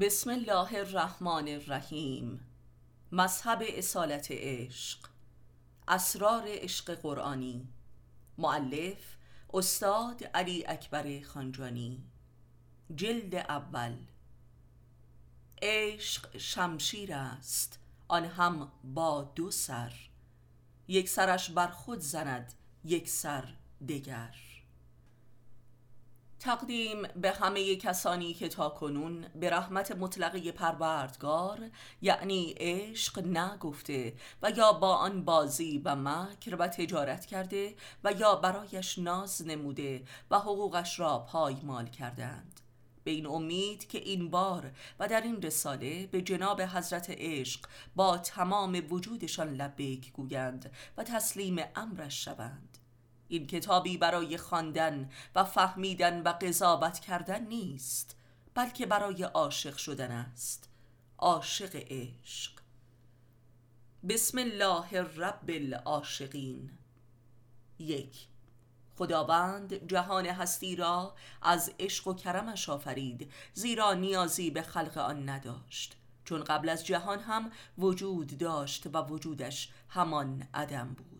بسم الله الرحمن الرحیم. مذهب اصالت عشق. اسرار عشق قرآنی. معلف استاد علی اکبر خانجانی. جلد اول. عشق شمشیر است. آن هم با دو سر. یک سرش بر خود زند یک سر دگر. تقدیم به همه کسانی که تا کنون به رحمت مطلقه پروردگار یعنی عشق نگفته و یا با آن بازی و مکر و تجارت کرده و یا برایش ناز نموده و حقوقش را پایمال کردند. به این امید که این بار و در این رساله به جناب حضرت عشق با تمام وجودشان لبیک گویند و تسلیم امرش شوند. این کتابی برای خواندن و فهمیدن و قضاوت کردن نیست بلکه برای عاشق شدن است. عاشق عشق. بسم الله رب العاشقین. یک خداوند جهان هستی را از عشق و کرمش آفرید زیرا نیازی به خلق آن نداشت. چون قبل از جهان هم وجود داشت و وجودش همان عدم بود.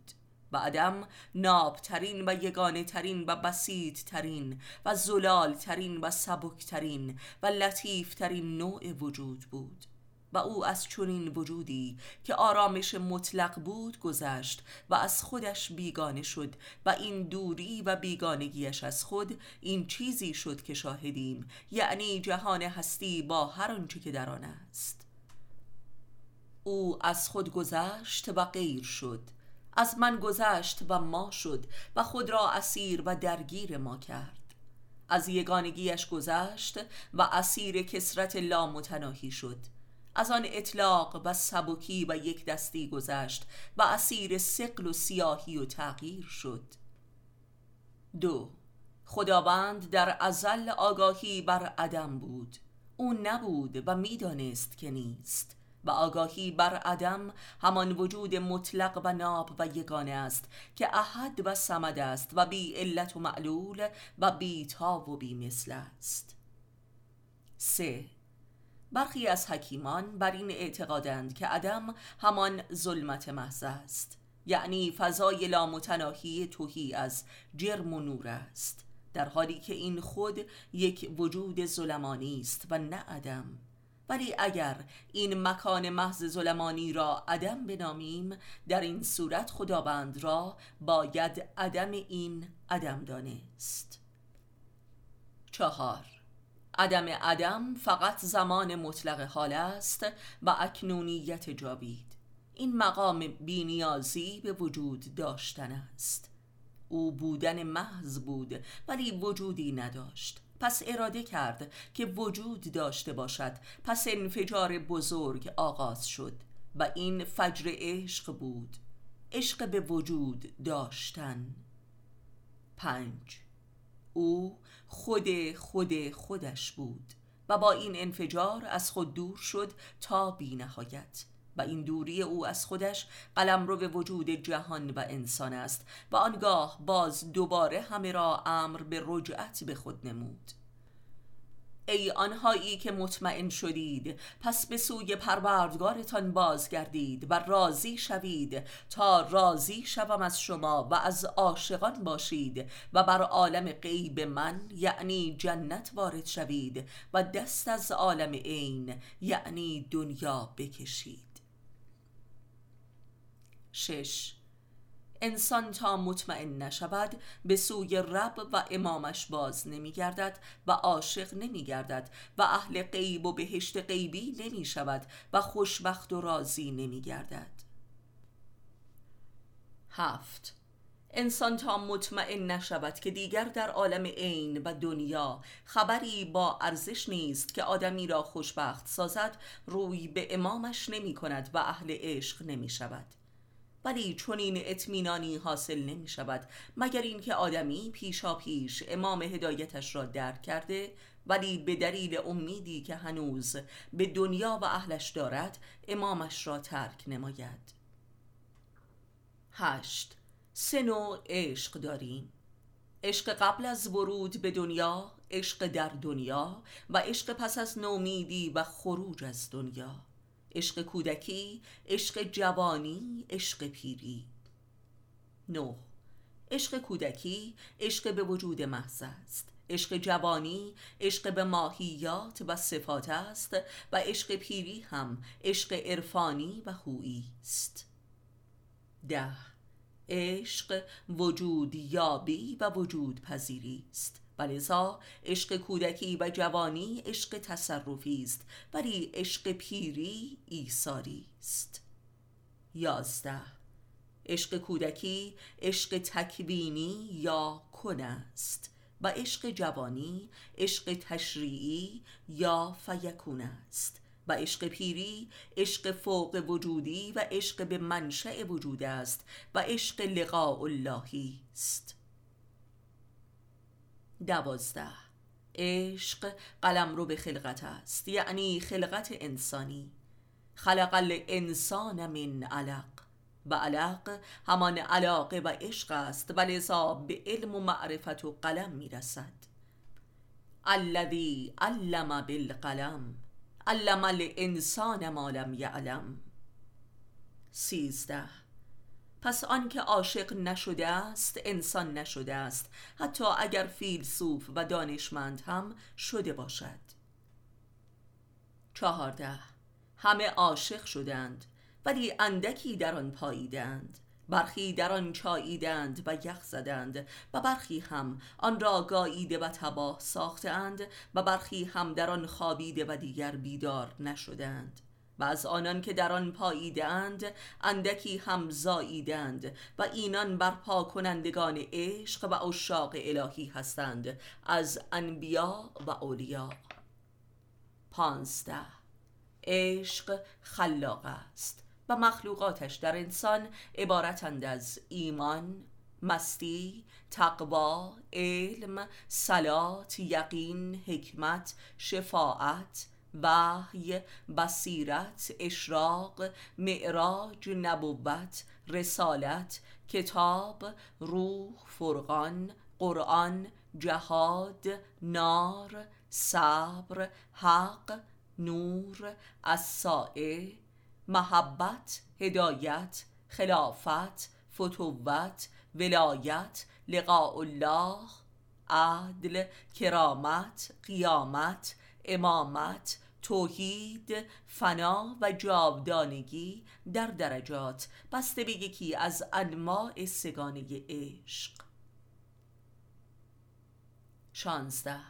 و عدم نابترین و یگانه ترین و بسیط ترین و زلال ترین و سبک ترین و لطیف ترین نوع وجود بود و او از چنین وجودی که آرامش مطلق بود گذشت و از خودش بیگانه شد و این دوری و بیگانگیش از خود این چیزی شد که شاهدیم یعنی جهان هستی با هر آنچه که در آن است. او از خود گذشت و غیر شد. از من گذشت و ما شد و خود را اسیر و درگیر ما کرد. از یگانگیش گذشت و اسیر کسرت لامتناهی شد. از آن اطلاق و سبکی و یک دستی گذشت و اسیر سقل و سیاهی و تغییر شد. دو خداوند در ازل آگاهی بر عدم بود. او نبود و می‌دانست که نیست. و آگاهی بر عدم همان وجود مطلق و ناب و یگانه است که احد و سمد است و بی علت و معلول و بی تا و بی مثل است. سه. برخی از حکیمان بر این اعتقادند که عدم همان ظلمت محض است یعنی فضای لامتناهی توهی از جرم و نور است در حالی که این خود یک وجود ظلمانی است و نه عدم. ولی اگر این مکان محض ظلمانی را عدم بنامیم در این صورت خداوند را باید عدم این عدم دانست. چهار. عدم عدم فقط زمان مطلق حال است و اکنونیت جاوید. این مقام بینیازی به وجود داشتن است. او بودن محض بود ولی وجودی نداشت. پس اراده کرد که وجود داشته باشد. پس انفجار بزرگ آغاز شد و این فجر عشق بود. عشق به وجود داشتن. پنج. او خود خود خودش بود و با این انفجار از خود دور شد تا بی نهایت و این دوری او از خودش قلم رو به وجود جهان و انسان است و آنگاه باز دوباره همه را امر به رجعت به خود نمود. ای آنهایی که مطمئن شدید پس به سوی پروردگارتان بازگردید و راضی شوید. تا راضی شوم از شما و از عاشقان باشید و بر عالم غیب من یعنی جنت وارد شوید و دست از عالم عین یعنی دنیا بکشید. شش. انسان تا مطمئن نشود به سوی رب و امامش باز نمی گردد و عاشق نمی گردد و اهل غیب و بهشت غیبی نمی شود و خوشبخت و راضی نمی گردد هفت. انسان تا مطمئن نشود که دیگر در عالم عین و دنیا خبری با ارزش نیست که آدمی را خوشبخت سازد روی به امامش نمی کند و اهل عشق نمی شود ولی چون این اطمینانی حاصل نمی شود مگر اینکه آدمی پیشا پیش امام هدایتش را درک کرده ولی به دلیل امیدی که هنوز به دنیا و اهلش دارد امامش را ترک نماید. هشت. سه نوع عشق داریم. عشق قبل از ورود به دنیا عشق در دنیا و عشق پس از نومیدی و خروج از دنیا. عشق کودکی عشق جوانی عشق پیری. نه. عشق کودکی عشق به وجود محض است. عشق جوانی عشق به ماهیات و صفات است و عشق پیری هم عشق عرفانی و هویی است. ده. عشق وجود یابی و وجود پذیری است. ولذا عشق کودکی و جوانی عشق تصرفی است ولی عشق پیری ایثاری است. یازده. عشق کودکی عشق تکوینی یا کن است و عشق جوانی عشق تشریعی یا فیکون است و عشق پیری عشق فوق وجودی و عشق به منشأ وجود است و عشق لقاء اللهی است. دوازده. عشق قلم رو به خلقت است یعنی خلقت انسانی. خلق الانسان من علق. و علق همان علاقه و عشق است و لذا به علم و معرفت و قلم می‌رسد. الذی علم بالقلم. علم الانسان ما لم یعلم. سیزده. پس آنکه عاشق نشده است انسان نشده است. حتی اگر فیلسوف و دانشمند هم شده باشد. چهارده. همه عاشق شدند ولی اندکی در آن پاییدند. برخی در آن چاییدند و یخ زدند و برخی هم آن را گاییده و تباه ساختند و برخی هم در آن خوابیده و دیگر بیدار نشدند. و از آنان که در آن پاییدند اندکی هم زاییدند و اینان برپا کنندگان عشق و اشاق الهی هستند از انبیا و اولیا. پانزده. عشق خلاق است و مخلوقاتش در انسان عبارتند از ایمان مستی، تقوا، علم، صلات، یقین، حکمت، شفاعت، وحی، بصیرت، اشراق، معراج، نبوت، رسالت، کتاب، روح، فرقان، قرآن، جهاد، نار، صبر، حق، نور، السائه محبت، هدایت، خلافت، فتوت، ولایت، لقاء الله، عدل، کرامت، قیامت، امامت، توحید، فنا و جاودانگی در درجات. بسته به یکی از انواع سگانه عشق. شانزده.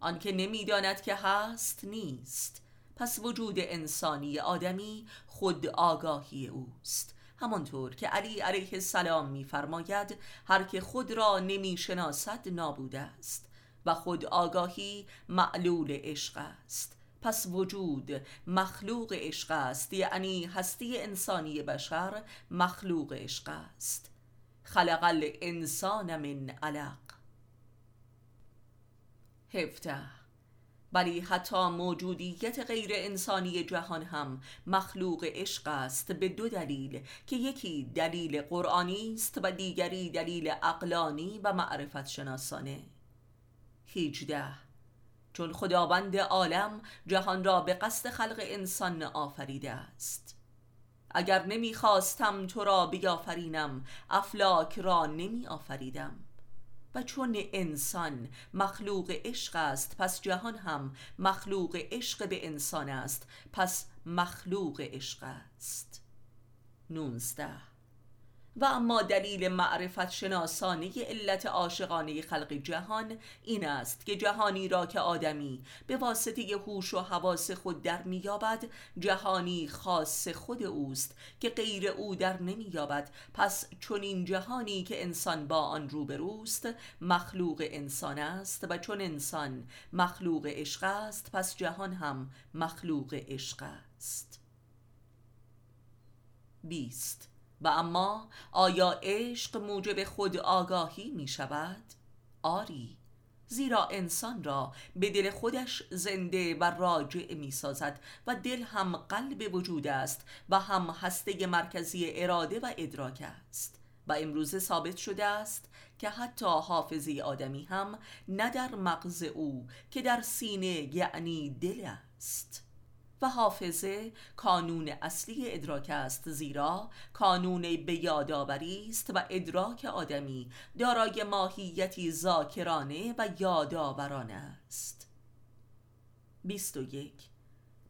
آنکه نمی‌داند که هست نیست. پس وجود انسانی آدمی خود آگاهی اوست. همانطور که علی علیه السلام میفرماید هر که خود را نمی‌شناسد نابوده است و خود آگاهی معلول عشق است. پس وجود مخلوق عشق است یعنی هستی انسانی بشر مخلوق عشق است. خلق الانسان من علق. هفته ولی حتی موجودیت غیر انسانی جهان هم مخلوق عشق است به دو دلیل که یکی دلیل قرآنی است و دیگری دلیل عقلانی و معرفت شناسانه. هیجده چون خداوند عالم جهان را به قصد خلق انسان آفریده است. اگر نمی‌خواستم تو را بیافرینم افلاک را نمی آفریدم و چون انسان مخلوق عشق است پس جهان هم مخلوق عشق به انسان است پس مخلوق عشق است. نونزده و اما دلیل معرفت شناسانه علت عاشقانه خلق جهان این است که جهانی را که آدمی به واسطه هوش و حواس خود در میابد جهانی خاص خود اوست که غیر او در نمییابد. پس چون این جهانی که انسان با آن روبروست مخلوق انسان است و چون انسان مخلوق عشق است پس جهان هم مخلوق عشق است. بیست و اما آیا عشق موجب خود آگاهی می شود؟ آری زیرا انسان را به دل خودش زنده و راجع می سازد و دل هم قلب وجود است و هم هسته مرکزی اراده و ادراک است و امروزه ثابت شده است که حتی حافظی آدمی هم نه در مغز او که در سینه یعنی دل است و حافظه کانون اصلی ادراک است زیرا کانون به یادآوری است و ادراک آدمی دارای ماهیتی ذاکرانه و یادآورانه است. 21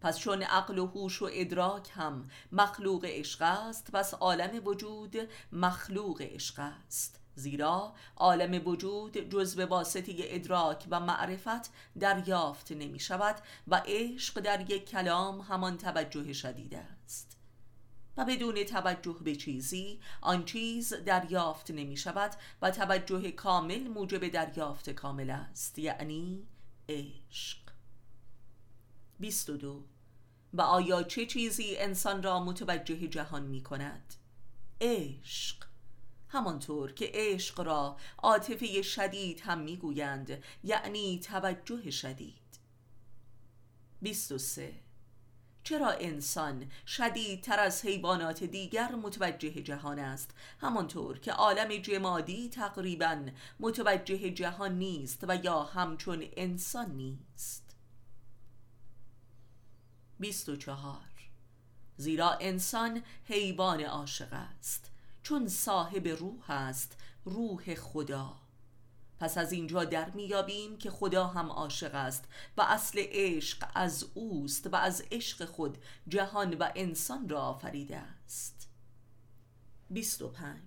پس چون عقل و هوش و ادراک هم مخلوق عشق است پس عالم وجود مخلوق عشق است. زیرا عالم وجود جز به واسطه ادراک و معرفت دریافت نمی شود و عشق در یک کلام همان توجه شدید است. و بدون توجه به چیزی آن چیز دریافت نمی شود و توجه کامل موجب دریافت کامل است یعنی عشق. 22 و آیا چه چیزی انسان را متوجه جهان می کند؟ عشق. همانطور که عشق را عاطفه شدید هم می‌گویند یعنی توجه شدید. 23 چرا انسان شدیدتر از حیوانات دیگر متوجه جهان است؟ همانطور که عالم جمادی تقریبا متوجه جهان نیست و یا همچون انسان نیست. 24 زیرا انسان حیوان عاشق است. چون صاحب روح است روح خدا. پس از اینجا در میابیم که خدا هم عاشق است و اصل عشق از اوست و از عشق خود جهان و انسان را آفریده است. 25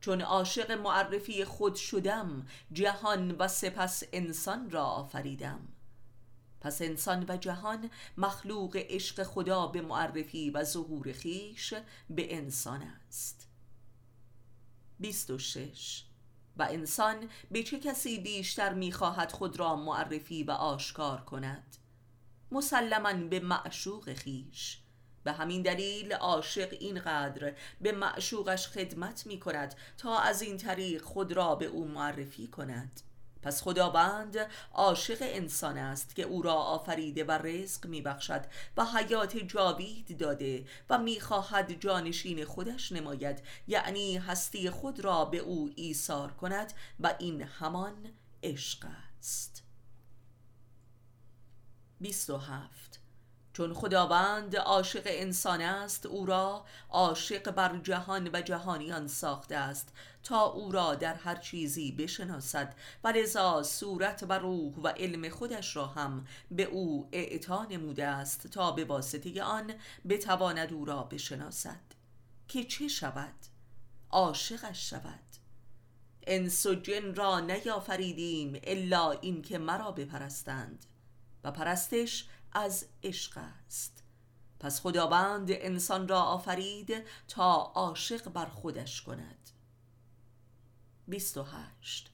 چون عاشق معرفی خود شدم جهان و سپس انسان را آفریدم. پس انسان و جهان مخلوق عشق خدا به معرفی و ظهور خیش به انسان است. 26 و انسان به چه کسی بیشتر می‌خواهد خود را معرفی و آشکار کند؟ مسلما به معشوق خیش. به همین دلیل عاشق اینقدر به معشوقش خدمت می کند تا از این طریق خود را به او معرفی کند. پس خداوند عاشق انسان است که او را آفریده و رزق میبخشد و حیات جاوید داده و می‌خواهد جانشین خودش نماید. یعنی هستی خود را به او ایثار کند و این همان عشق است. 27 چون خداوند عاشق انسان است او را عاشق بر جهان و جهانیان ساخته است تا او را در هر چیزی بشناسد. و لذا صورت و روح و علم خودش را هم به او اعطا نموده است تا به واسطه آن بتواند او را بشناسد. که چه شود؟ عاشقش شود. انس و جن را نیافریدیم الا اینکه مرا بپرستند. و پرستش از عشق است. پس خداوند انسان را آفرید تا عاشق بر خودش کند. 28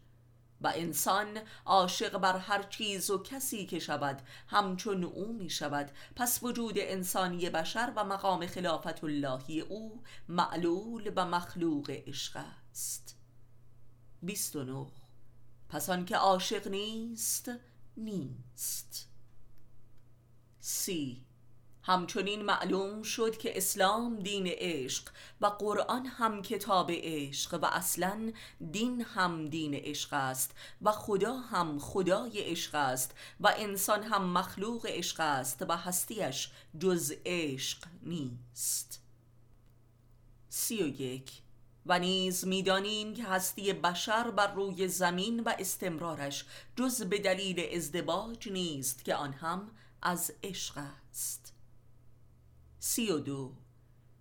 و انسان عاشق بر هر چیز و کسی که شود همچون او می شود. پس وجود انسانی بشر و مقام خلافت اللهی او معلول و مخلوق عشق است. 29 پس آنکه عاشق نیست نیست. سی. همچنین معلوم شد که اسلام دین عشق و قرآن هم کتاب عشق و اصلا دین هم دین عشق است و خدا هم خدای عشق است و انسان هم مخلوق عشق است و هستیش جز عشق نیست. سی و یک. و نیز می‌دانیم که هستی بشر بر روی زمین و استمرارش جز به دلیل ازدواج نیست که آن هم از عشق است. سی و دو.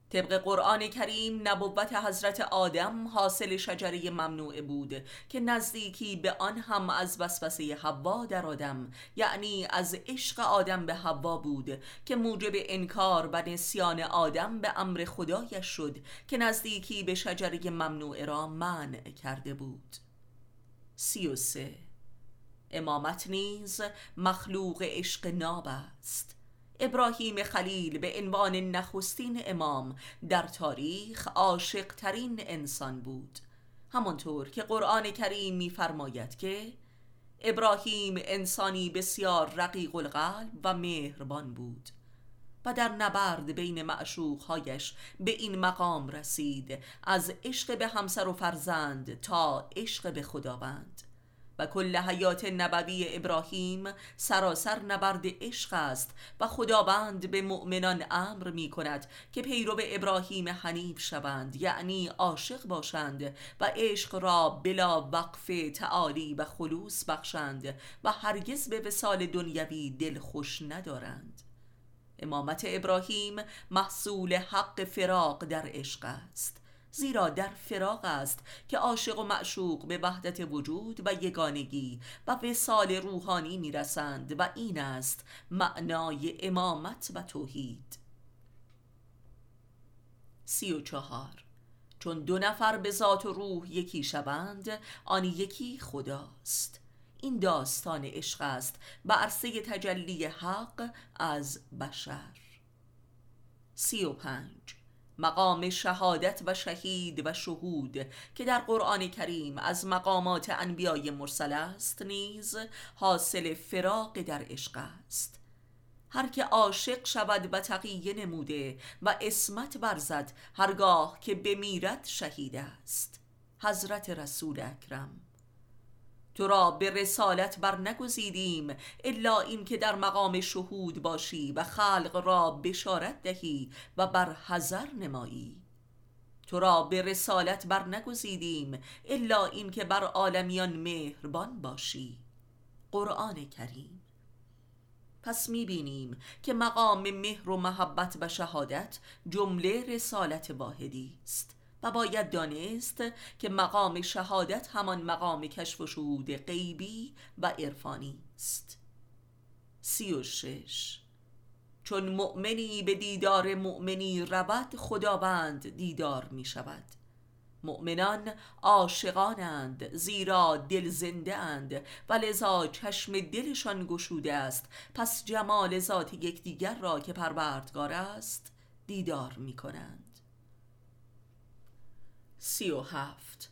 طبق قرآن کریم نبوت حضرت آدم حاصل شجره ممنوع بود که نزدیکی به آن هم از وسوسه حوا در آدم یعنی از عشق آدم به حوا بود که موجب انکار و نسیان آدم به امر خدایش شد که نزدیکی به شجره ممنوع را منع کرده بود. سی و سه. امامت نیز مخلوق عشق ناب است. ابراهیم خلیل به عنوان نخستین امام در تاریخ عاشق ترین انسان بود. همانطور که قرآن کریم می‌فرماید که ابراهیم انسانی بسیار رقیق القلب و مهربان بود و در نبرد بین معشوقهایش به این مقام رسید از عشق به همسر و فرزند تا عشق به خداوند. و کل حیات نبوی ابراهیم سراسر نبرد عشق است و خداوند به مؤمنان امر می کند که پیرو ابراهیم حنیف شوند یعنی عاشق باشند و عشق را بلا وقف تعالی و خلوص بخشند و هرگز به وسال دنیوی دل خوش ندارند. امامت ابراهیم محصول حق فراق در عشق است. زیرا در فراق است که عاشق و معشوق به وحدت وجود و یگانگی و وسال روحانی می‌رسند و این است معنای امامت و توحید. سی و چهار. چون دو نفر به ذات و روح یکی شوند آن یکی خداست. این داستان عشق است و عرصه تجلی حق از بشر. سی و پنج. مقام شهادت و شهید و شهود که در قرآن کریم از مقامات انبیای مرسل است نیز حاصل فراق در عشق است. هر که عاشق شود و تقیه نموده و اسمت برزد هرگاه که بمیرد شهید است. حضرت رسول اکرم. تو را به رسالت بر نگزیدیم الا این که در مقام شهود باشی و خلق را بشارت دهی و بر حذر نمایی. تو را به رسالت بر نگزیدیم الا این که بر عالمیان مهربان باشی. قرآن کریم. پس می‌بینیم که مقام مهر و محبت و شهادت جمله رسالت واحدی است. و باید دانست که مقام شهادت همان مقام کشف و شهود غیبی و عرفانی است. سی و شش. چون مؤمنی به دیدار مؤمنی رود خداوند دیدار می شود. مؤمنان عاشقانند زیرا دل زنده اند و لذا چشم دلشان گشوده است. پس جمال ذات یکدیگر را که پروردگار است دیدار می کنند. سی و هفت.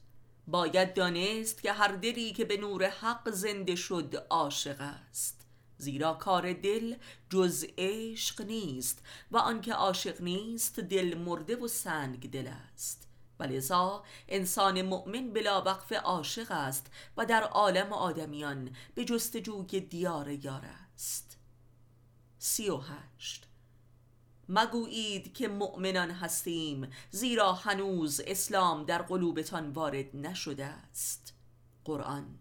باید دانست که هر دلی که به نور حق زنده شد عاشق است. زیرا کار دل جز عشق نیست و آنکه عاشق نیست دل مرده و سنگ دل است. ولذا انسان مؤمن بلا وقف عاشق است و در عالم آدمیان به جستجوی دیار یار است. سی و هشت. مگویید که مؤمنان هستیم زیرا هنوز اسلام در قلوبتان وارد نشده است. قرآن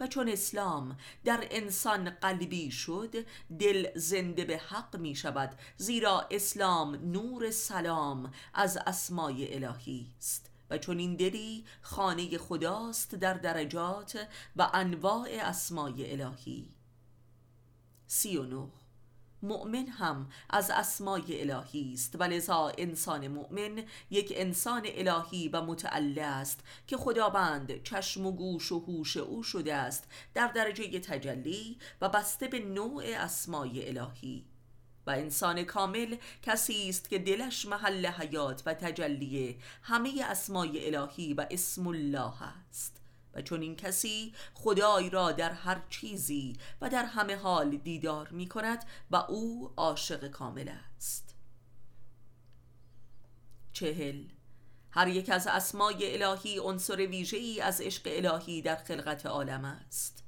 و چون اسلام در انسان قلبی شد دل زنده به حق می شود زیرا اسلام نور سلام از اسمای الهی است. و چون این دلی خانه خداست در درجات و انواع اسمای الهی. سی و نه مؤمن هم از اسمای الهی است. و لذا انسان مؤمن یک انسان الهی و متعله است که خداوند چشم و گوش و هوش او شده است در درجه تجلی و بسته به نوع اسمای الهی. و انسان کامل کسی است که دلش محل حیات و تجلیه همه اسمای الهی و اسم الله است. و چون این کسی خدای را در هر چیزی و در همه حال دیدار می کند و او عاشق کامل است. چهل. هر یک از اسمای الهی عنصر ای از عشق الهی در خلقت عالم است.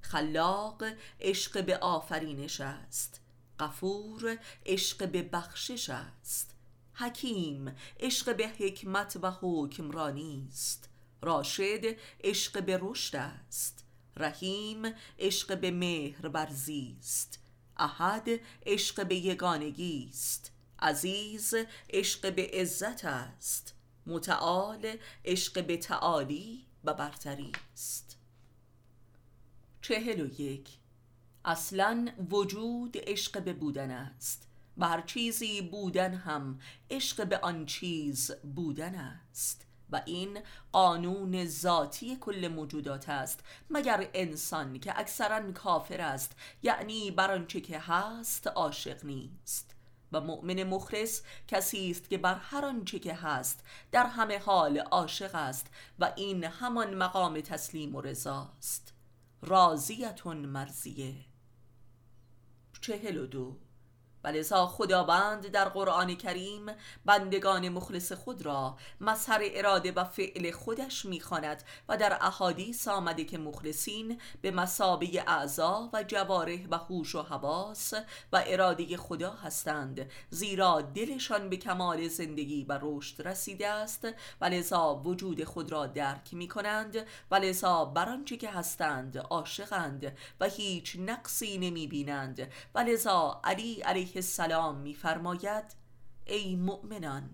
خلاق عشق به آفرینش است. غفور عشق به بخشش است. حکیم عشق به حکمت و حکمرانی است. راشد عشق به رشد است. رحیم عشق به مهر برزیست احد عشق به یگانگی است. عزیز عشق به عزت است. متعال عشق به تعالی و برتری است. چهل و یک. اصلا وجود عشق به بودن است. بر چیزی بودن هم عشق به آن چیز بودن است. و این قانون ذاتی کل موجودات است مگر انسان که اکثرا کافر است یعنی بر آنچه که هست عاشق نیست. و مؤمن مخلص کسی است که بر هر آنچه که هست در همه حال عاشق است و این همان مقام تسلیم و رضاست راضیتون مرزیه چهل و دو ولذا خداوند در قرآن کریم بندگان مخلص خود را مظهر اراده و فعل خودش می‌خواند و در احادیث آمده که مخلصین به مسابه اعضا و جواره و هوش و حواس و اراده خدا هستند زیرا دلشان به کمال زندگی و رشد رسیده است. ولذا وجود خود را درک می کنند ولذا بر آنچه که هستند عاشقند و هیچ نقصی نمی بینند ولذا علی علیه السلام میفرماید ای مؤمنان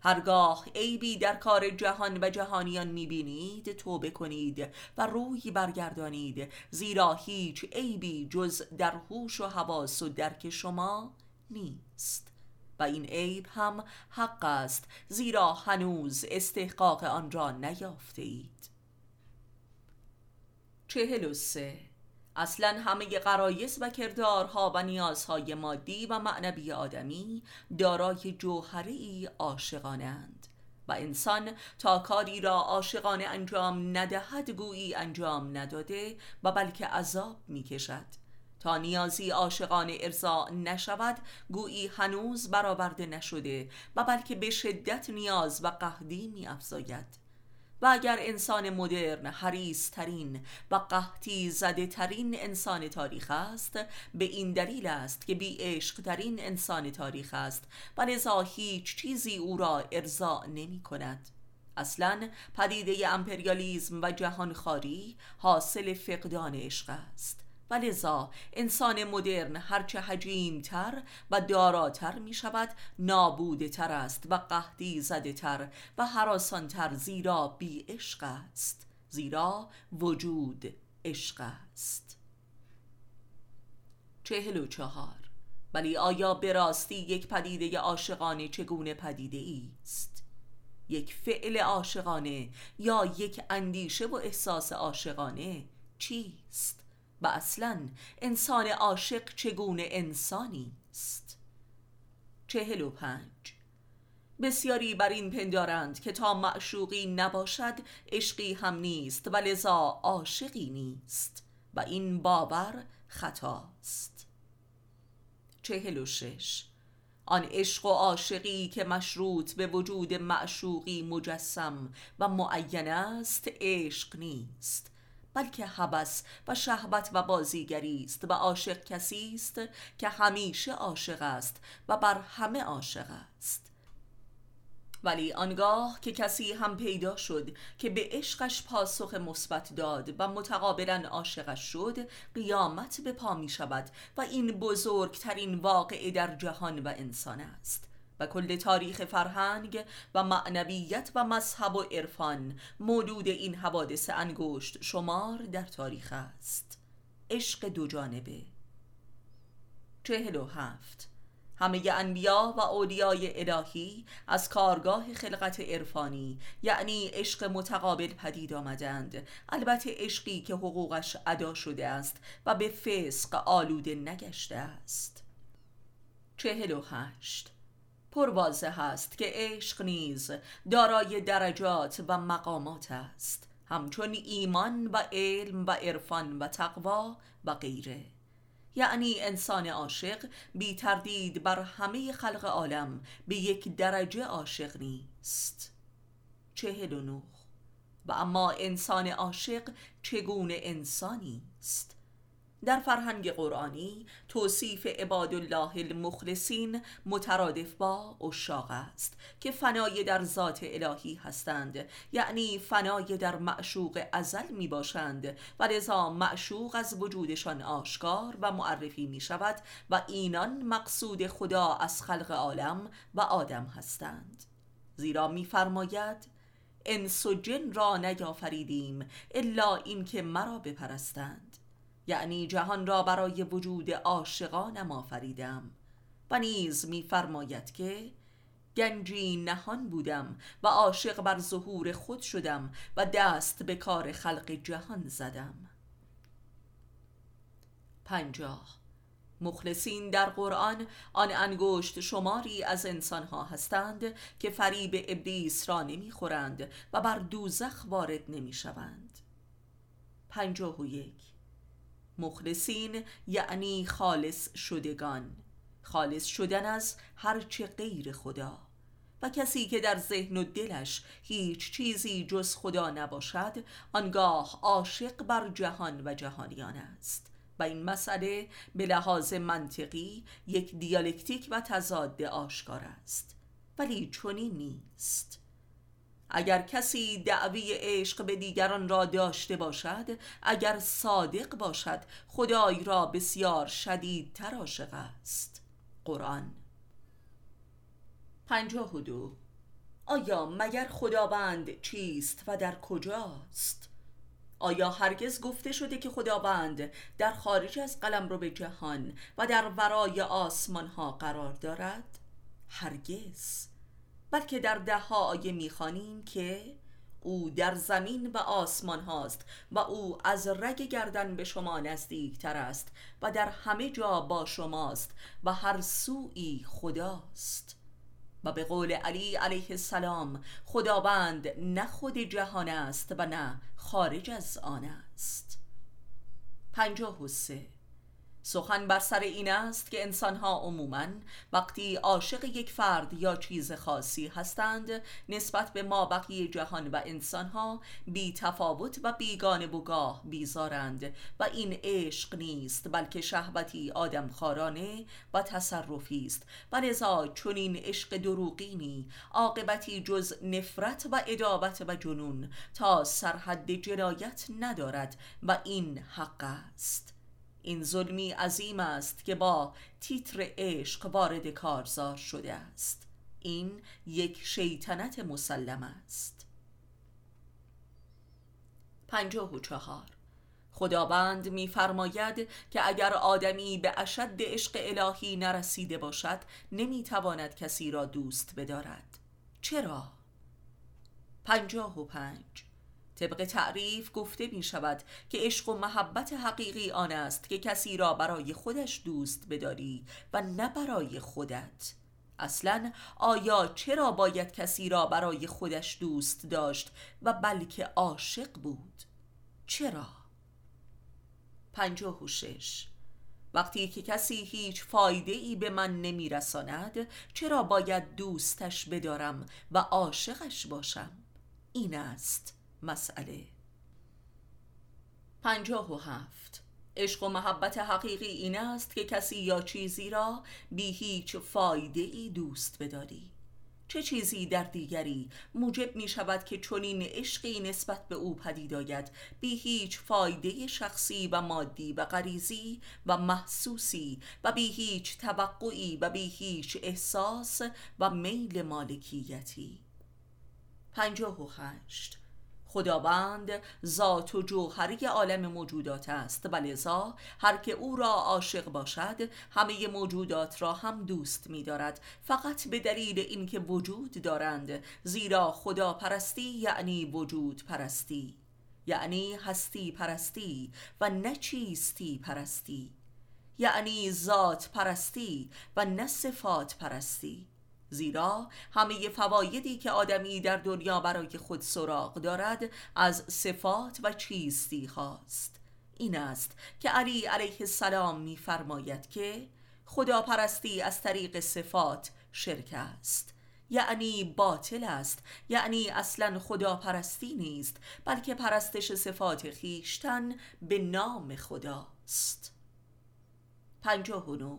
هرگاه عیبی در کار جهان و جهانیان می‌بینید توبه کنید و روی برگردانید زیرا هیچ عیبی جز در هوش و حواس و درک شما نیست. و این عیب هم حق است زیرا هنوز استحقاق آن را نیافته اید چهل و سه اصلا همه قرایز و کردارها و نیازهای مادی و معنوی آدمی دارای جوهری عاشقانند. و انسان تا کاری را عاشقانه انجام ندهد گویی انجام نداده و بلکه عذاب می‌کشد. تا نیازی عاشقانه ارضا نشود گویی هنوز برآورده نشده و بلکه به شدت نیاز و قهدی می افزاید و اگر انسان مدرن حریص ترین و قحطی زده ترین انسان تاریخ است به این دلیل است که بی عشق ترین انسان تاریخ است و لذا هیچ چیزی او را ارضا نمی کند. اصلا پدیده امپریالیزم و جهانخواری حاصل فقدان عشق است. و لذا انسان مدرن هرچه حجیمتر و داراتر می شود نابوده تر است و قهدی زده تر و حراسانتر زیرا بی عشق است زیرا وجود عشق است چهل و چهار ولی آیا به راستی یک پدیده عاشقانه چگونه پدیده است؟ یک فعل عاشقانه یا یک اندیشه و احساس عاشقانه چیست؟ و اصلا انسان عاشق چگونه انسانی است؟ چهل و پنج. بسیاری بر این پندارند که تا معشوقی نباشد عشقی هم نیست و لذا عاشقی نیست و این باور خطاست چهل و شش. آن عشق و عاشقی که مشروط به وجود معشوقی مجسم و معین است عشق نیست. بلکه هوس و شهوت و بازیگری است و عاشق کسی است که همیشه عاشق است و بر همه عاشق است. ولی آنگاه که کسی هم پیدا شد که به عشقش پاسخ مثبت داد و متقابلا عاشقش شد قیامت به پا می شود و این بزرگترین واقعه در جهان و انسان است. و کل تاریخ فرهنگ و معنویت و مذهب و عرفان مولود این حوادث انگشت شمار در تاریخ است. عشق دو جانبه. چهل و هفت. همه انبیا و اولیای الهی از کارگاه خلقت عرفانی یعنی عشق متقابل پدید آمدند. البته عشقی که حقوقش ادا شده است و به فسق آلوده نگشته است. چهل و هشت. پر واضح است که عشق نیز دارای درجات و مقامات است. همچون ایمان و علم و عرفان و تقوا و غیره. یعنی انسان عاشق بی تردید بر همه خلق عالم به یک درجه عاشق نیست. چهل و و اما انسان عاشق چگونه انسانی است؟ در فرهنگ قرآنی توصیف عباد الله المخلصین مترادف با اشاق است که فنای در ذات الهی هستند. یعنی فنای در معشوق ازل می باشند و لذا معشوق از وجودشان آشکار و معرفی می شود و اینان مقصود خدا از خلق عالم و آدم هستند. زیرا میفرماید انس و جن را نیافریدیم الا اینکه مرا بپرستند. یعنی جهان را برای وجود عاشقانم آفریدم. و نیز میفرماید که گنجی نهان بودم و عاشق بر ظهور خود شدم و دست به کار خلق جهان زدم. پنجاه. مخلصین در قرآن آن انگشت شماری از انسانها هستند که فریب ابلیس را نمی‌خورند و بر دوزخ وارد نمی‌شوند. پنجاه و یک. مخلصین یعنی خالص شدگان. خالص شدن از هرچه غیر خدا. و کسی که در ذهن و دلش هیچ چیزی جز خدا نباشد آنگاه عاشق بر جهان و جهانیان است. و این مسئله به لحاظ منطقی یک دیالکتیک و تضاد آشکار است. ولی چنین نیست. اگر کسی دعوی عشق به دیگران را داشته باشد اگر صادق باشد خدای را بسیار شدید عاشق است قرآن پنجاه و دو آیا مگر خداوند چیست و در کجاست؟ آیا هرگز گفته شده که خداوند در خارج از قلم رو به جهان و در ورای آسمان ها قرار دارد؟ هرگز بلکه در ده ها آیه می‌خوانیم که او در زمین و آسمان هاست و او از رگ گردن به شما نزدیک تر است و در همه جا با شماست و هر سوی خداست. و به قول علی علیه السلام خداوند نه خود جهان است و نه خارج از آن است. پنجاه و سه سخن بر سر این است که انسانها عموما وقتی عاشق یک فرد یا چیز خاصی هستند نسبت به ما بقیه جهان و انسانها بی تفاوت و بیگانه بگاه بیزارند و این عشق نیست بلکه شهوتی آدمخوارانه و تصرفی است. و لذا چنین عشق دروغینی عاقبتی جز نفرت و ادابت و جنون تا سرحد جنایت ندارد و این حق است. این ظلمی عظیم است که با تیتر عشق وارد کارزار شده است. این یک شیطنت مسلم است. پنجاه و چهار. خداوند میفرماید که اگر آدمی به اشد عشق الهی نرسیده باشد نمی‌تواند کسی را دوست بدارد. چرا؟ پنجاه و پنج. طبق تعریف گفته می شود که عشق و محبت حقیقی آن است که کسی را برای خودش دوست بداری و نه برای خودت. اصلا آیا چرا باید کسی را برای خودش دوست داشت و بلکه عاشق بود؟ چرا؟ پنجاه و شش. وقتی که کسی هیچ فایده ای به من نمی رساند چرا باید دوستش بدارم و عاشقش باشم؟ این است. مسئله. پنجاه و هفت. عشق و محبت حقیقی این است که کسی یا چیزی را بی هیچ فایده ای دوست بداری. چه چیزی در دیگری موجب می شود که چنین عشقی نسبت به او پدید آید؟ بی هیچ فایده شخصی و مادی و غریزی و محسوسی و بی هیچ توقعی و بی هیچ احساس و میل مالکیتی. پنجاه و هشت. خداوند ذات و جوهری عالم موجودات است. و لذا هر که او را عاشق باشد همه موجودات را هم دوست می دارد فقط به دلیل اینکه وجود دارند زیرا خدا پرستی یعنی وجود پرستی یعنی هستی پرستی و نه چیستی پرستی یعنی ذات پرستی و نه صفات پرستی زیرا همه فوایدی که آدمی در دنیا برای خود سراغ دارد از صفات و چیستی هاست این است که علی علیه السلام میفرماید که خداپرستی از طریق صفات شرک است. یعنی باطل است. یعنی اصلا خداپرستی نیست بلکه پرستش صفات خیشتن به نام خداست. پنجاه و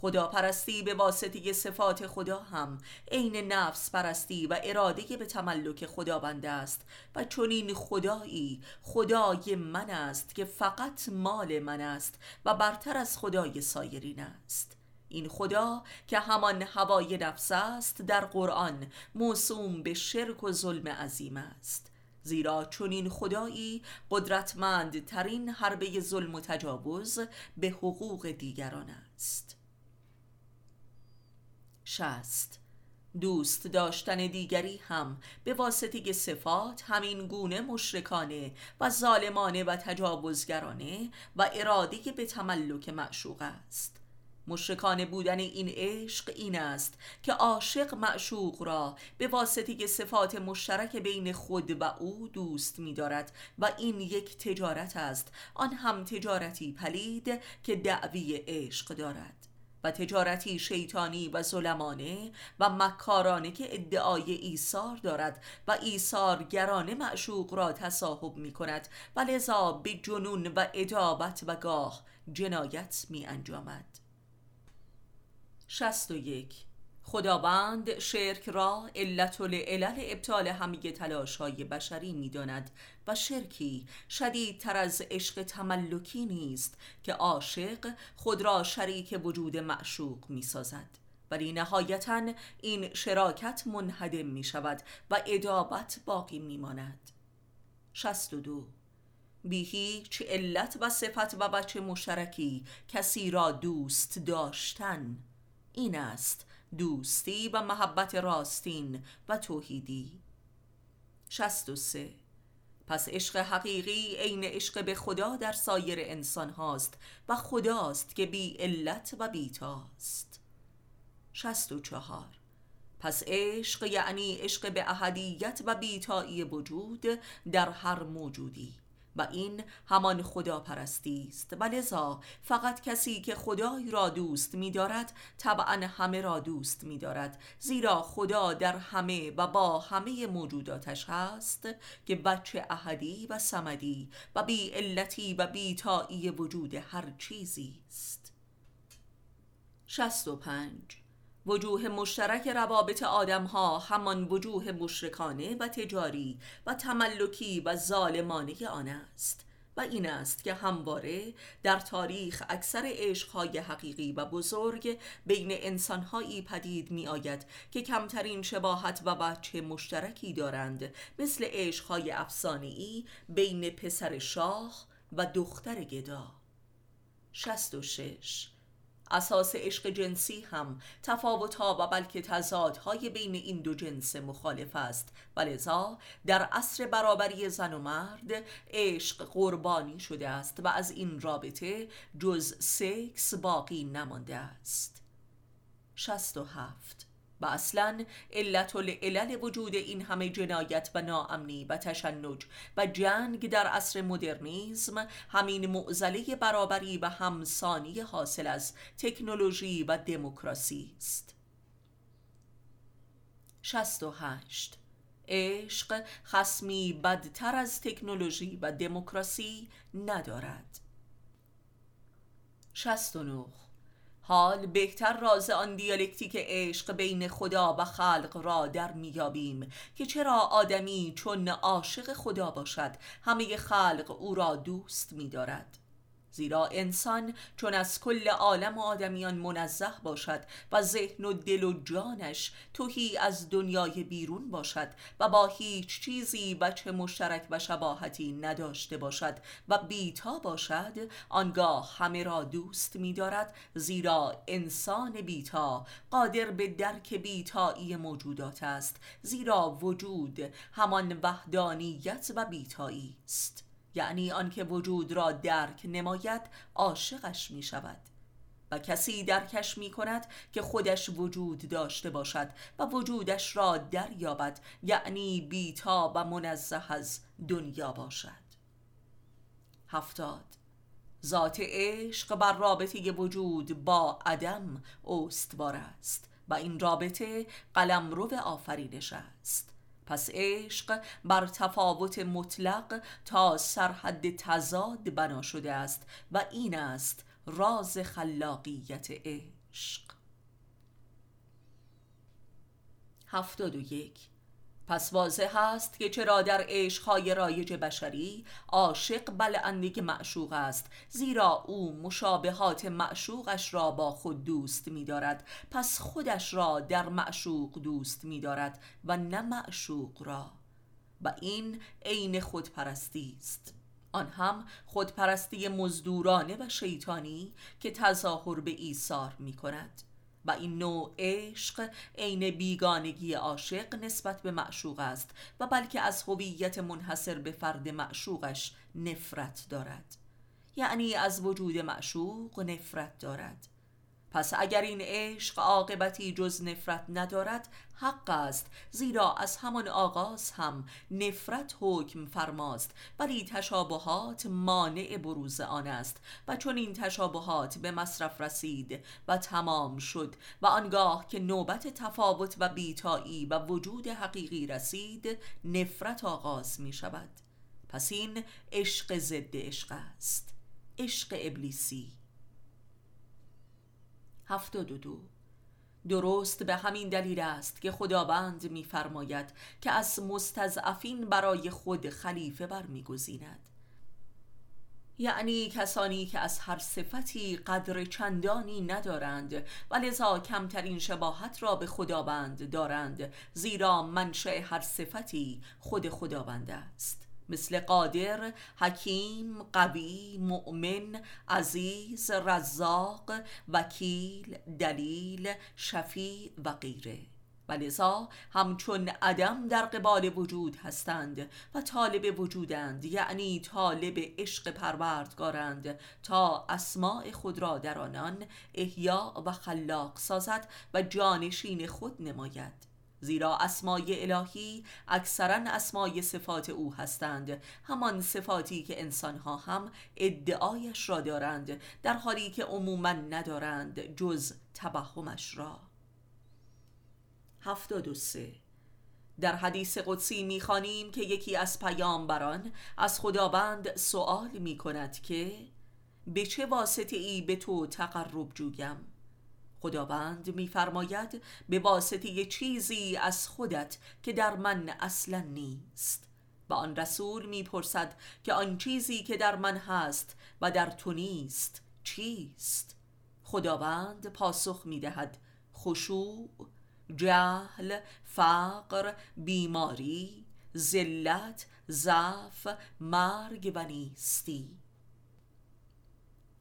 خداپرستی به واسطه صفات خدا هم عین نفس پرستی و اراده به تملک خداوند است. و چنین خدایی خدای من است که فقط مال من است و برتر از خدای سایرین است. این خدا که همان هوای نفس است در قرآن موسوم به شرک و ظلم عظیم است. زیرا چنین خدایی قدرتمند ترین حربه ظلم و تجاوز به حقوق دیگران است. شست. دوست داشتن دیگری هم. به واسطه صفات همین گونه مشرکانه و ظالمانه و تجاوزگرانه و اراده به تملک معشوق است. مشرکانه بودن این عشق این است که عاشق معشوق را به واسطه صفات مشترک بین خود و او دوست می دارد و این یک تجارت است. آن هم تجارتی پلید که دعوی عشق دارد. و تجارتی شیطانی و ظلمانه و مکارانه که ادعای ایثار دارد و ایثارگرانه معشوق را تصاحب می کند و لذا به جنون و ادابت و گاه جنایت می انجامد شست و یک. خداوند شرک را علت العلل ابطال همه تلاش های بشری می داند و شرکی شدیدتر از عشق تملکی نیست که عاشق خود را شریک وجود معشوق می سازد ولی نهایتا این شراکت منهدم می شود و ادابت باقی می ماند شست و دو. بی هیچ علت و صفت و بچه مشترکی کسی را دوست داشتن این است دوستی و محبت راستین و توحیدی. شست و سه. پس عشق حقیقی عین عشق به خدا در سایر انسان هاست و خداست که بی علت و شست و چهار. پس عشق یعنی عشق به احدیت و بیتایی وجود در هر موجودی. و این همان خدا پرستی است. و لذا فقط کسی که خدای را دوست می دارد طبعا همه را دوست می دارد زیرا خدا در همه و با همه موجوداتش هست که بچه احدی و سمدی و بی علتی و بی تایی وجود هر چیزی است. شست و پنج. وجوه مشترک روابط آدم ها همان وجوه مشرکانه و تجاری و تملکی و ظالمانه آن است. و این است که همواره در تاریخ اکثر عشقهای حقیقی و بزرگ بین انسانهایی پدید می آید که کمترین شباهت و بچه مشترکی دارند مثل عشقهای افسانه‌ای بین پسر شاه و دختر گدا. شست و شش اساس عشق جنسی هم. تفاوتها و بلکه تضادهای بین این دو جنس مخالف است. و لذا در عصر برابری زن و مرد عشق قربانی شده است و از این رابطه جز سکس باقی نمانده است. شست و و اصلا علت العلل وجود این همه جنایت و ناامنی و تشنج و جنگ در عصر مدرنیزم همین معزله برابری و همسانی حاصل از تکنولوژی و دموکراسی است. 68 عشق خسمی بدتر از تکنولوژی و دموکراسی ندارد. 69 حال بهتر راز آن دیالکتیک عشق بین خدا و خلق را در میابیم که چرا آدمی چون عاشق خدا باشد همه خلق او را دوست میدارد. زیرا انسان چون از کل عالم و آدمیان منزه باشد و ذهن و دل و جانش توهی از دنیای بیرون باشد و با هیچ چیزی بچه مشترک و شباهتی نداشته باشد و بیتا باشد آنگاه همه را دوست می دارد زیرا انسان بیتا قادر به درک بیتایی موجودات است زیرا وجود همان وحدانیت و بیتایی است. یعنی آنکه وجود را درک نماید عاشقش می شود و کسی درکش می کند که خودش وجود داشته باشد و وجودش را دریابد یعنی بیتا و منزه از دنیا باشد. هفتاد. ذات عشق بر رابطه وجود با عدم استوار است و این رابطه قلم رو آفرینش است. پس عشق بر تفاوت مطلق تا سرحد تزاد بنا شده است و این است راز خلاقیت عشق. هفتاد و یک پس واضح است که چرا در عشقهای رایج بشری عاشق بلندگی معشوق است زیرا او مشابهات معشوقش را با خود دوست می دارد پس خودش را در معشوق دوست می دارد و نه معشوق را. و این عین خودپرستی است. آن هم خودپرستی مزدورانه و شیطانی که تظاهر به ایثار می کند و این نوع عشق عین بیگانگی عاشق نسبت به معشوق است و بلکه از هویت منحصر به فرد معشوقش نفرت دارد. یعنی از وجود معشوق نفرت دارد. پس اگر این عشق عاقبتی جز نفرت ندارد حق است. زیرا از همان آغاز هم نفرت حکم فرماست. ولی تشابهات مانع بروز آن است. و چون این تشابهات به مصرف رسید و تمام شد و آنگاه که نوبت تفاوت و بیتایی و وجود حقیقی رسید نفرت آغاز می شود. پس این عشق ضد عشق است. عشق ابلیسی. هفتاد و دو. درست به همین دلیل است که خداوند میفرماید که از مستضعفین برای خود خلیفه برمیگزیند. یعنی کسانی که از هر صفتی قدر چندانی ندارند و لذا کمترین شباهت را به خداوند دارند زیرا منشأ هر صفتی خود خداوند است. مثل قادر، حکیم، قوی، مؤمن، عزیز، رزاق، وکیل، دلیل، شفی و غیره. و لذا همچون عدم در قبال وجود هستند و طالب وجودند یعنی طالب عشق پروردگارند تا اسماع خود را در آنان احیا و خلاق سازد و جانشین خود نماید. زیرا اسمای الهی اکثرا اسمای صفات او هستند. همان صفاتی که انسانها هم ادعایش را دارند در حالی که عموما ندارند جز تبهمش را. هفتاد و سه. در حدیث قدسی می‌خوانیم که یکی از پیامبران از خداوند سوال می کند که به چه واسطه ای به تو تقرب جویم؟ خداوند میفرماید به واسطه چیزی از خودت که در من اصلا نیست. و آن رسول می‌پرسد که آن چیزی که در من هست و در تو نیست چیست؟ خداوند پاسخ می‌دهد خشوع جهل فقر بیماری ذلت ضعف مرگ و نیستی.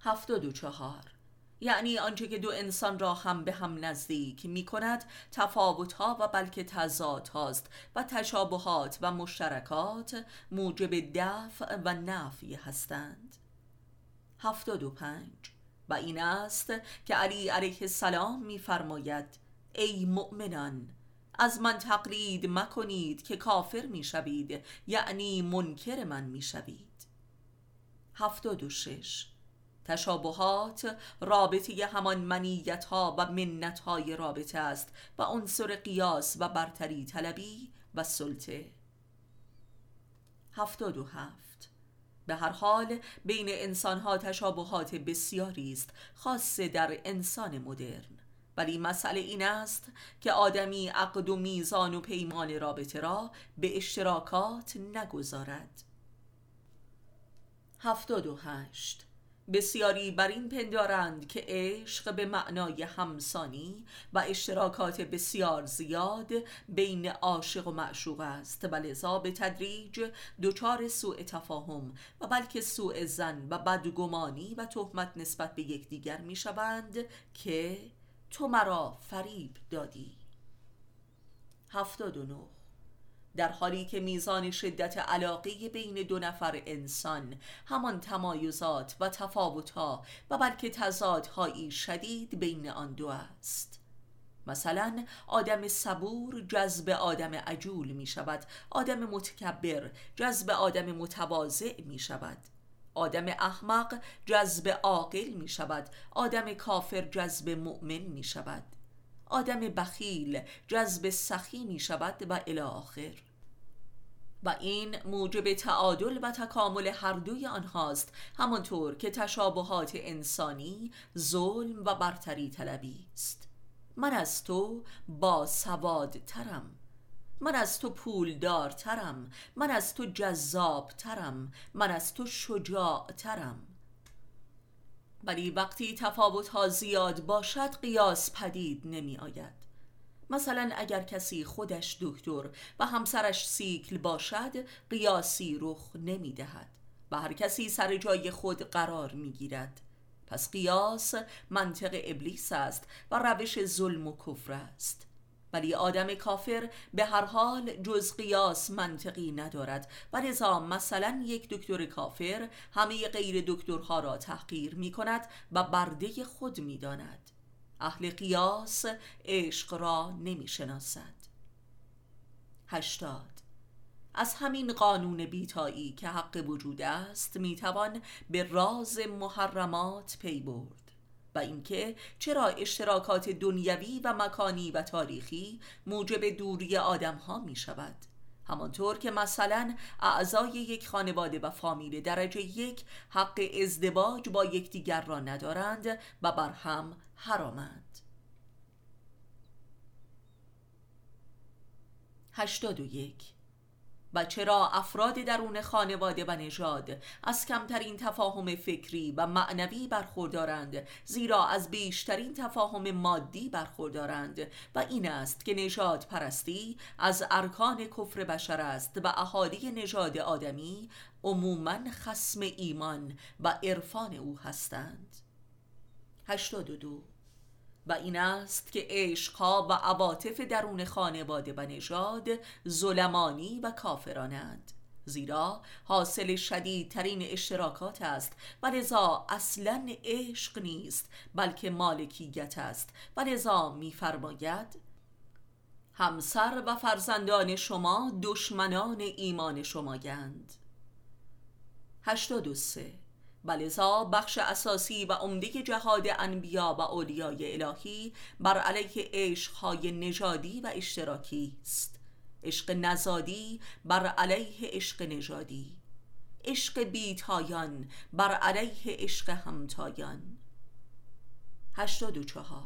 هفتاد و چهار. یعنی آنچه که دو انسان را هم به هم نزدیک می کند تفاوت ها و بلکه تضاد هاست و تشابهات و مشترکات موجب دفع و نفی هستند. هفتاد و پنج. و این است که علی علیه السلام میفرماید ای مؤمنان از من تقلید مکنید که کافر می‌شوید یعنی منکر من می‌شوید. هفتاد و شش. تشابهات رابطه همان منیت ها و منت های رابطه است و عنصر قیاس و برتری طلبی و سلطه. هفتاد و هفت. به هر حال بین انسان ها تشابهات بسیاری است خاصه در انسان مدرن. ولی مسئله این است که آدمی عقد و میزان و پیمان رابطه را به اشتراکات نگذارد. هفتاد و هشت. بسیاری بر این پندارند که عشق به معنای همسانی و اشتراکات بسیار زیاد بین عاشق و معشوق است. و لذا به تدریج دچار سوء تفاهم و بلکه سوء زن و بدگمانی و تهمت نسبت به یکدیگر می‌شوند که تو مرا فریب دادی. هفتاد و نه در حالی که میزان شدت علاقه بین دو نفر انسان همان تمایزات و تفاوتها و بلکه تضادهایی شدید بین آن دو است. مثلا آدم صبور جذب آدم عجول می شود آدم متکبر جذب آدم متواضع می شود. آدم احمق جذب عاقل می شود آدم کافر جذب مؤمن می شود. آدم بخیل جذب سخی می شود و الی آخر. و این موجب تعادل و تکامل هر دوی آنهاست همانطور که تشابهات انسانی ظلم و برتری طلبی است. من از تو با سواد ترم. من از تو پولدار ترم. من از تو جذاب ترم. من از تو شجاع ترم. ولی وقتی تفاوت ها زیاد باشد قیاس پدید نمی آید مثلا اگر کسی خودش دکتر و همسرش سیکل باشد قیاسی رخ نمی دهد و هر کسی سر جای خود قرار می گیرد پس قیاس منطق ابلیس است و روش ظلم و کفر است. ولی آدم کافر به هر حال جز قیاس منطقی ندارد و لذا مثلا یک دکتر کافر همه غیر دکترها را تحقیر می کند و برده خود می داند اهل قیاس عشق را نمی شناسد. هشتاد. از همین قانون بیتایی که حق وجود است می‌توان به راز محرمات پی برد و اینکه چرا اشتراکات دنیوی و مکانی و تاریخی موجب دوری آدم ها می شود. همانطور که مثلا اعضای یک خانواده و فامیل درجه یک حق ازدواج با یکدیگر را ندارند و بر هم حرامند. هشتاد و یک. و چرا افراد درون خانواده و نژاد از کمترین تفاهم فکری و معنوی برخوردارند زیرا از بیشترین تفاهم مادی برخوردارند. و این است که نژاد پرستی از ارکان کفر بشر است و اهالی نژاد آدمی عموما خسم ایمان و عرفان او هستند. 82 و این است که عشقها و عواطف درون خانواده و نژاد ظلمانی و کافرانند. زیرا حاصل شدیدترین اشتراکات است و لذا اصلا عشق نیست بلکه مالکیت است. و لذا میفرماید همسر و فرزندان شما دشمنان ایمان شمایند. 83 ولذا بخش اساسی و عمده جهاد انبیا و اولیای الهی بر علیه عشقهای نژادی و اشتراکی است. عشق نزادی بر علیه عشق نژادی. عشق بیتایان بر علیه عشق همتایان. 84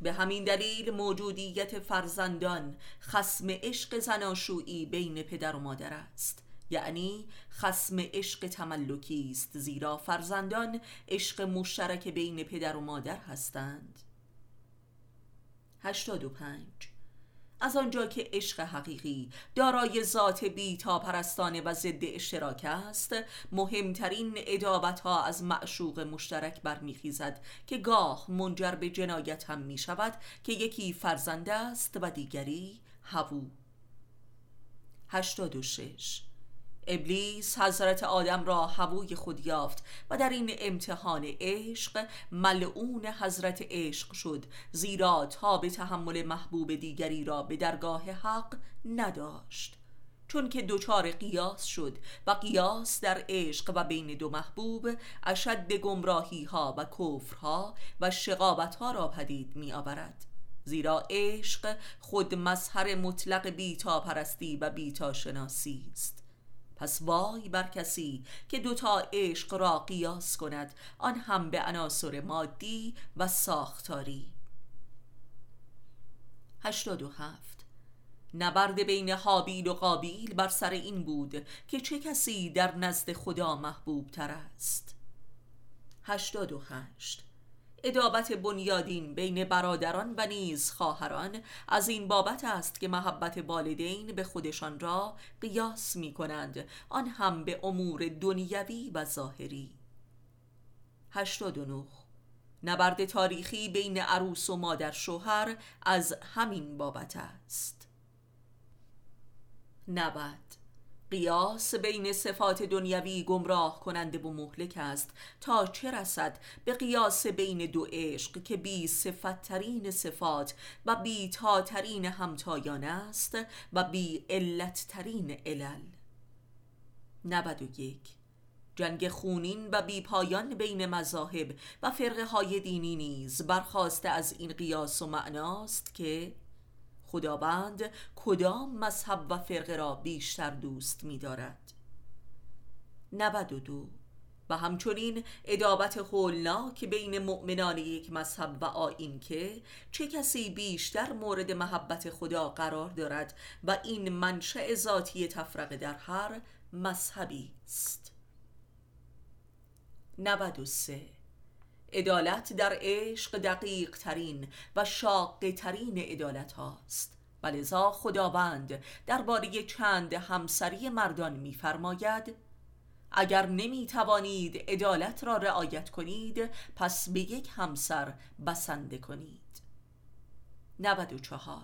به همین دلیل موجودیت فرزندان خسم عشق زناشویی بین پدر و مادر است. یعنی خسم عشق تملکی است زیرا فرزندان عشق مشترک بین پدر و مادر هستند. 85 از آنجا که عشق حقیقی دارای ذات بیتا پرستانه و ضد اشتراک است مهمترین ادابت ها از معشوق مشترک برمیخیزد که گاه منجر به جنایت هم می شود که یکی فرزند است و دیگری هوو. 86 ابلیس حضرت آدم را هووی خود یافت و در این امتحان عشق ملعون حضرت عشق شد زیرا تا به تحمل محبوب دیگری را به درگاه حق نداشت. چون که دوچار قیاس شد و قیاس در عشق و بین دو محبوب اشد گمراهی ها و کفرها و شقابت ها را پدید می آورد زیرا عشق خود مظهر مطلق بیتا پرستی و بیتا شناسی است. پس وای بر کسی که دوتا عشق را قیاس کند آن هم به عناصر مادی و ساختاری. 87 نبرد بین حابیل و قابیل بر سر این بود که چه کسی در نزد خدا محبوب تر است 88 ادابت بنیادین بین برادران و نیز خواهران از این بابت است که محبت والدین به خودشان را قیاس می کنند آن هم به امور دنیوی و ظاهری. 89 نبرد تاریخی بین عروس و مادر شوهر از همین بابت است. 90 قیاس بین صفات دنیوی گمراه کننده و مهلک است تا چه رسد به قیاس بین دو عشق که بی صفت ترین صفات و بی تا ترین همتایان است و بی علت ترین علل 91 جنگ خونین و بی پایان بین مذاهب و فرقه های دینی نیز برخواسته از این قیاس و معناست که خداوند کدام مذهب و فرقه را بیشتر دوست می دارد 92 و همچنین ادابت که بین مؤمنان یک مذهب و آین که چه کسی بیشتر مورد محبت خدا قرار دارد و این منشأ ذاتی تفرقه در هر مذهبی است. 93 عدالت در عشق دقیق ترین و شاق ترین عدالت هاست. ولذا خداوند درباره چند همسری مردان میفرماید اگر نمی توانید عدالت را رعایت کنید پس به یک همسر بسنده کنید. 94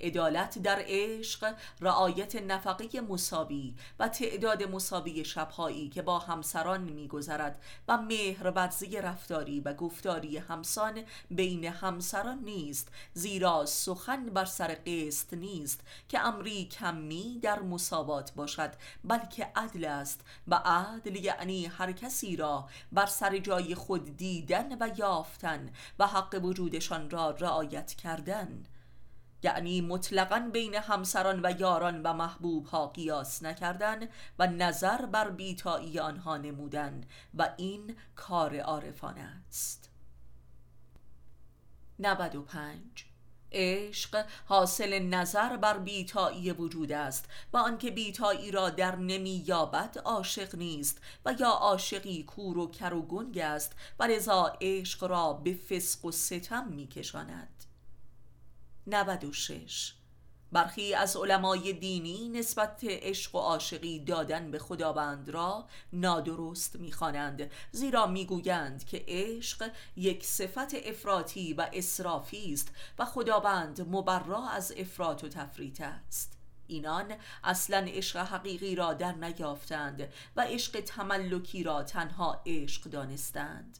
عدالت در عشق رعایت نفقه مساوی و تعداد مساوی شبهایی که با همسران میگذرد و مهرورزی رفتاری و گفتاری همسان بین همسران نیست زیرا سخن بر سر قسط نیست که امری کمی در مساوات باشد بلکه عدل است و عدل یعنی هر کسی را بر سر جای خود دیدن و یافتن و حق وجودشان را رعایت کردن. یعنی مطلقا بین همسران و یاران و محبوب ها قیاس نکردن و نظر بر بیتایی آنها نمودن و این کار عارفانه است. 95 عشق حاصل نظر بر بیتایی وجود است و آنکه بیتایی را در نمی یابد عاشق نیست و یا عاشقی کور و کر و گنگ است و لذا عشق را به فسق و ستم می کشاند. 96 برخی از علمای دینی نسبت عشق و عاشقی دادن به خداوند را نادرست می‌خوانند زیرا می‌گویند که عشق یک صفت افراطی و اسرافی است و خداوند مبرا از افراط و تفریط است. اینان اصلا عشق حقیقی را در نیافتند و عشق تملکی را تنها عشق دانستند.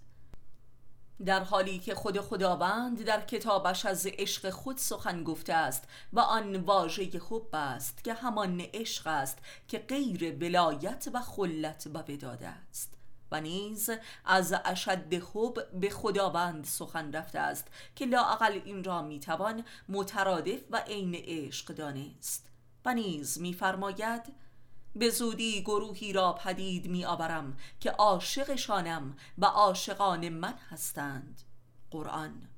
در حالی که خود خداوند در کتابش از عشق خود سخن گفته است و آن واژه حب است که همان عشق است که غیر ولایت و خلت و وداد است. و نیز از اشد حب به خداوند سخن رفته است که لااقل این را می‌توان مترادف و عین عشق دانست. و نیز میفرماید به زودی گروهی را پدید می آورم که عاشقشانم و عاشقان من هستند. قرآن.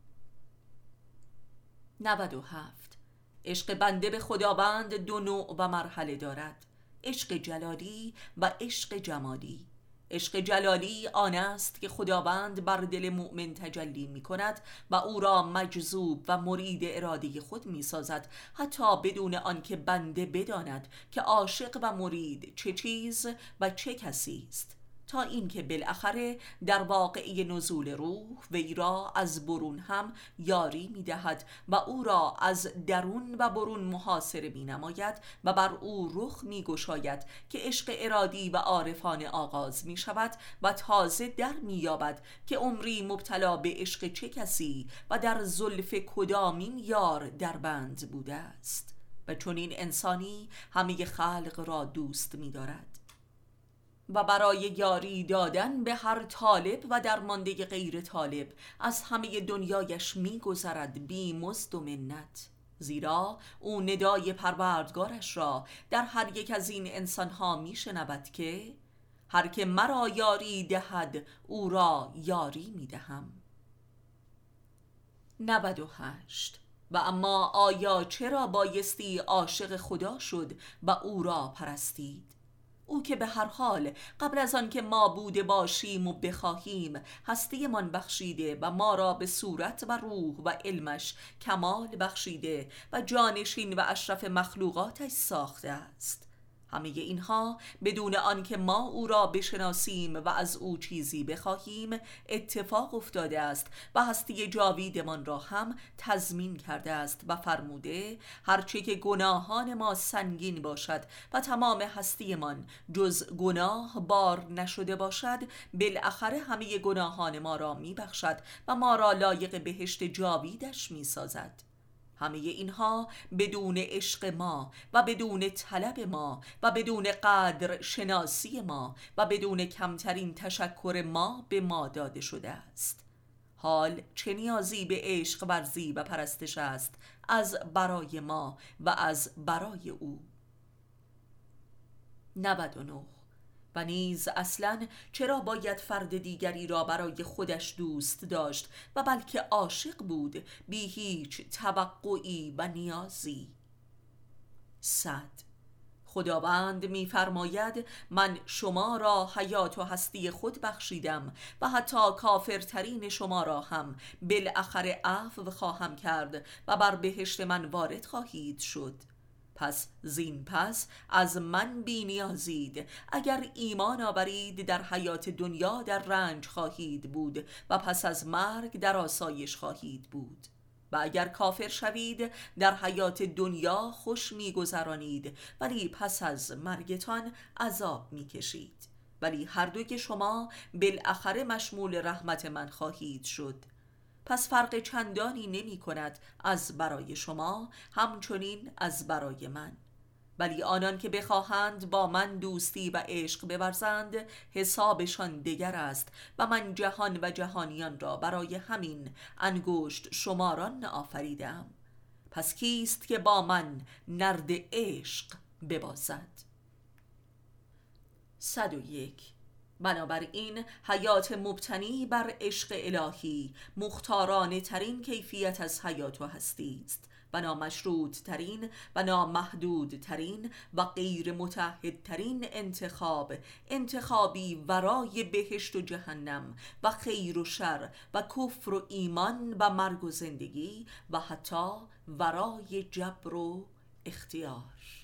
97 عشق بنده به خداوند دو نوع و مرحله دارد. عشق جلالی و عشق جمالی. عشق جلالی آن است که خداوند بر دل مؤمن تجلی می کند و او را مجذوب و مرید اراده خود می سازد حتی بدون آنکه بنده بداند که عاشق و مرید چه چیز و چه کسی است. تا اینکه بالاخره در واقعی نزول روح وی را از برون هم یاری می دهد و او را از درون و برون محاصره می نماید و بر او رخ می گشاید که عشق ارادی و عارفانه آغاز می شود و تازه در می یابد که عمری مبتلا به عشق چه کسی و در زلف کدامین یار در بند بوده است. و چون این انسانی همه خلق را دوست می دارد و برای یاری دادن به هر طالب و در مانده غیر طالب از همه دنیایش میگذرد بی مزد و منت. زیرا او ندای پروردگارش را در هر یک از این انسانها میشنود که هر که مرا یاری دهد او را یاری می‌دهم. 98 و اما آیا چرا بایستی عاشق خدا شد و او را پرستید؟ او که به هر حال قبل از آن که ما بوده باشیم و بخواهیم من بخشیده و ما را به صورت و روح و علمش کمال بخشیده و جانشین و اشرف مخلوقاتش ساخته است. همه اینها بدون آنکه ما او را بشناسیم و از او چیزی بخواهیم اتفاق افتاده است و هستی جاویدمان را هم تضمین کرده است و فرموده هرچه که گناهان ما سنگین باشد و تمام هستیمان جز گناه بار نشده باشد بالاخره همه گناهان ما را میبخشد و ما را لایق بهشت جاویدش می‌سازد. همه اینها بدون عشق ما و بدون طلب ما و بدون قدر شناسی ما و بدون کمترین تشکر ما به ما داده شده است. حال چه نیازی به عشق ورزی و پرستش است از برای ما و از برای او؟ 99 و نیز اصلا چرا باید فرد دیگری را برای خودش دوست داشت و بلکه عاشق بود بی هیچ توقعی و نیازی. صد. خداوند میفرماید من شما را حیات و هستی خود بخشیدم و حتی کافرترین شما را هم بالاخره عفو خواهم کرد و بر بهشت من وارد خواهید شد. پس زین پس از من بینیازید اگر ایمان آورید در حیات دنیا در رنج خواهید بود و پس از مرگ در آسایش خواهید بود. و اگر کافر شوید در حیات دنیا خوش میگذرانید ولی پس از مرگتان عذاب می‌کشید. ولی هر دو که شما بالاخره مشمول رحمت من خواهید شد. پس فرق چندانی نمی کند از برای شما همچنین از برای من. ولی آنان که بخواهند با من دوستی و عشق بورزند حسابشان دیگر است و من جهان و جهانیان را برای همین انگشت شماران آفریدم پس کیست که با من نرد عشق ببازد؟ یک. بنابراین حیات مبتنی بر عشق الهی مختارانه ترین کیفیت از حیات و هستی است. و نامشروط ترین و نامحدود ترین و غیر متحد ترین انتخاب انتخابی ورای بهشت و جهنم و خیر و شر و کفر و ایمان و مرگ و زندگی و حتی ورای جبر و اختیار.